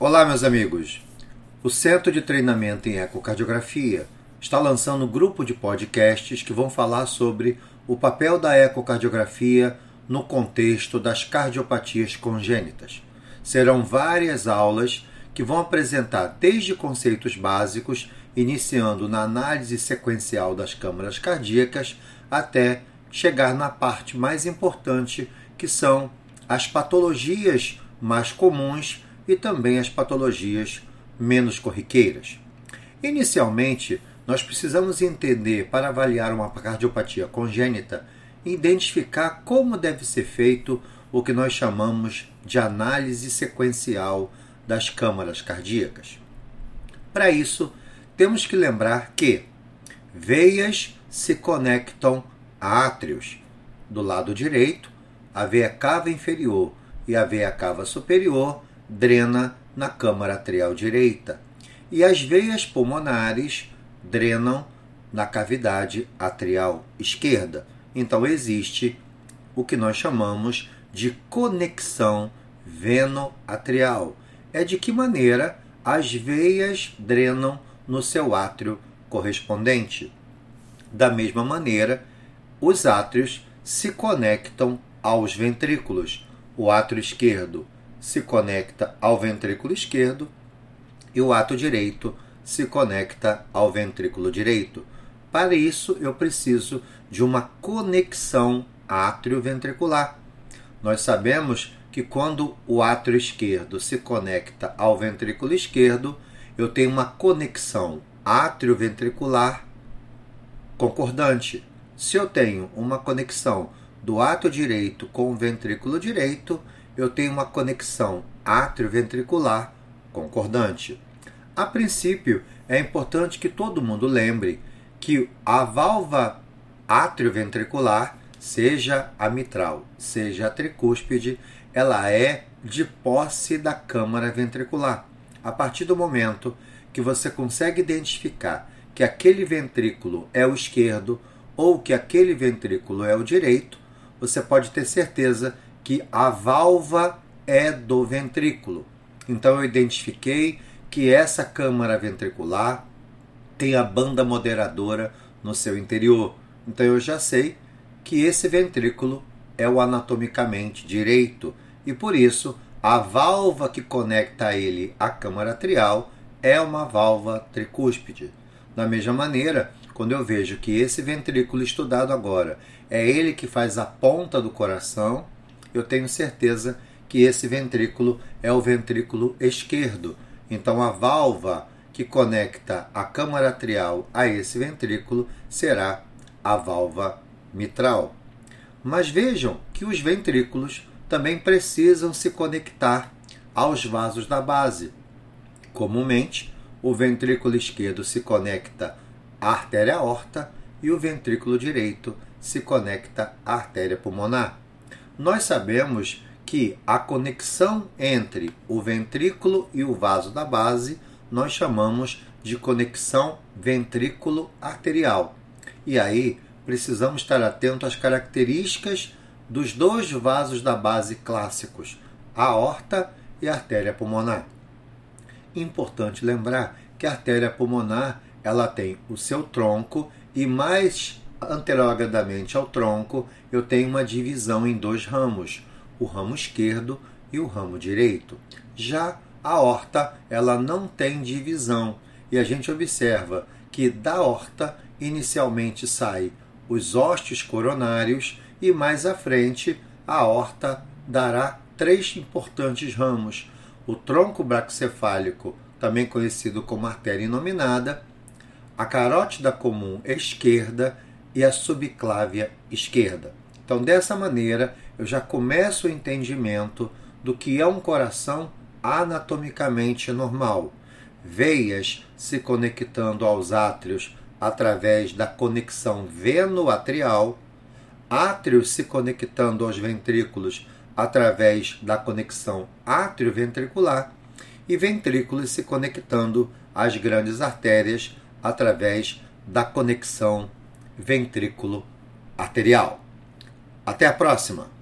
Olá, meus amigos. O Centro de Treinamento em Ecocardiografia está lançando um grupo de podcasts que vão falar sobre o papel da ecocardiografia no contexto das cardiopatias congênitas. Serão várias aulas que vão apresentar desde conceitos básicos, iniciando na análise sequencial das câmaras cardíacas, até chegar na parte mais importante, que são as patologias mais comuns e também as patologias menos corriqueiras. Inicialmente, nós precisamos entender para avaliar uma cardiopatia congênita identificar como deve ser feito o que nós chamamos de análise sequencial das câmaras cardíacas. Para isso, temos que lembrar que veias se conectam a átrios. Do lado direito, a veia cava inferior e a veia cava superior drena na câmara atrial direita, e as veias pulmonares drenam na cavidade atrial esquerda. Então existe o que nós chamamos de conexão veno-atrial. É de que maneira as veias drenam no seu átrio correspondente. Da mesma maneira, os átrios se conectam aos ventrículos. O átrio esquerdo se conecta ao ventrículo esquerdo e o átrio direito se conecta ao ventrículo direito. Para isso, eu preciso de uma conexão átrio-ventricular. Nós sabemos que quando o átrio esquerdo se conecta ao ventrículo esquerdo, eu tenho uma conexão átrio-ventricular concordante. Se eu tenho uma conexão do átrio direito com o ventrículo direito, eu tenho uma conexão átrio-ventricular concordante. A princípio, é importante que todo mundo lembre que a válvula atrioventricular, seja a mitral, seja a tricúspide, ela é de posse da câmara ventricular. A partir do momento que você consegue identificar que aquele ventrículo é o esquerdo ou que aquele ventrículo é o direito, você pode ter certeza que a válvula é do ventrículo. Então eu identifiquei que essa câmara ventricular tem a banda moderadora no seu interior. Então eu já sei que esse ventrículo é o anatomicamente direito e por isso a válvula que conecta ele à câmara atrial é uma válvula tricúspide. Da mesma maneira, quando eu vejo que esse ventrículo estudado agora é ele que faz a ponta do coração, eu tenho certeza que esse ventrículo é o ventrículo esquerdo. Então a válvula que conecta a câmara atrial a esse ventrículo será a válvula mitral. Mas vejam que os ventrículos também precisam se conectar aos vasos da base. Comumente, o ventrículo esquerdo se conecta à artéria aorta e o ventrículo direito se conecta à artéria pulmonar. Nós sabemos que a conexão entre o ventrículo e o vaso da base nós chamamos de conexão ventrículo arterial. E aí precisamos estar atento às características dos dois vasos da base clássicos, a aorta e a artéria pulmonar. Importante lembrar que a artéria pulmonar ela tem o seu tronco e mais anterogradamente ao tronco eu tenho uma divisão em dois ramos, o ramo esquerdo e o ramo direito. Já a horta, ela não tem divisão e a gente observa que da horta inicialmente sai os ósteos coronários e mais à frente a horta dará três importantes ramos: o tronco braxcefálico, também conhecido como artéria inominada, a carótida comum esquerda e a subclávia esquerda. Então, dessa maneira, eu já começo o entendimento do que é um coração anatomicamente normal. Veias se conectando aos átrios através da conexão veno-atrial, átrios se conectando aos ventrículos através da conexão átrio-ventricular e ventrículos se conectando às grandes artérias através da conexão ventrículo arterial. Até a próxima!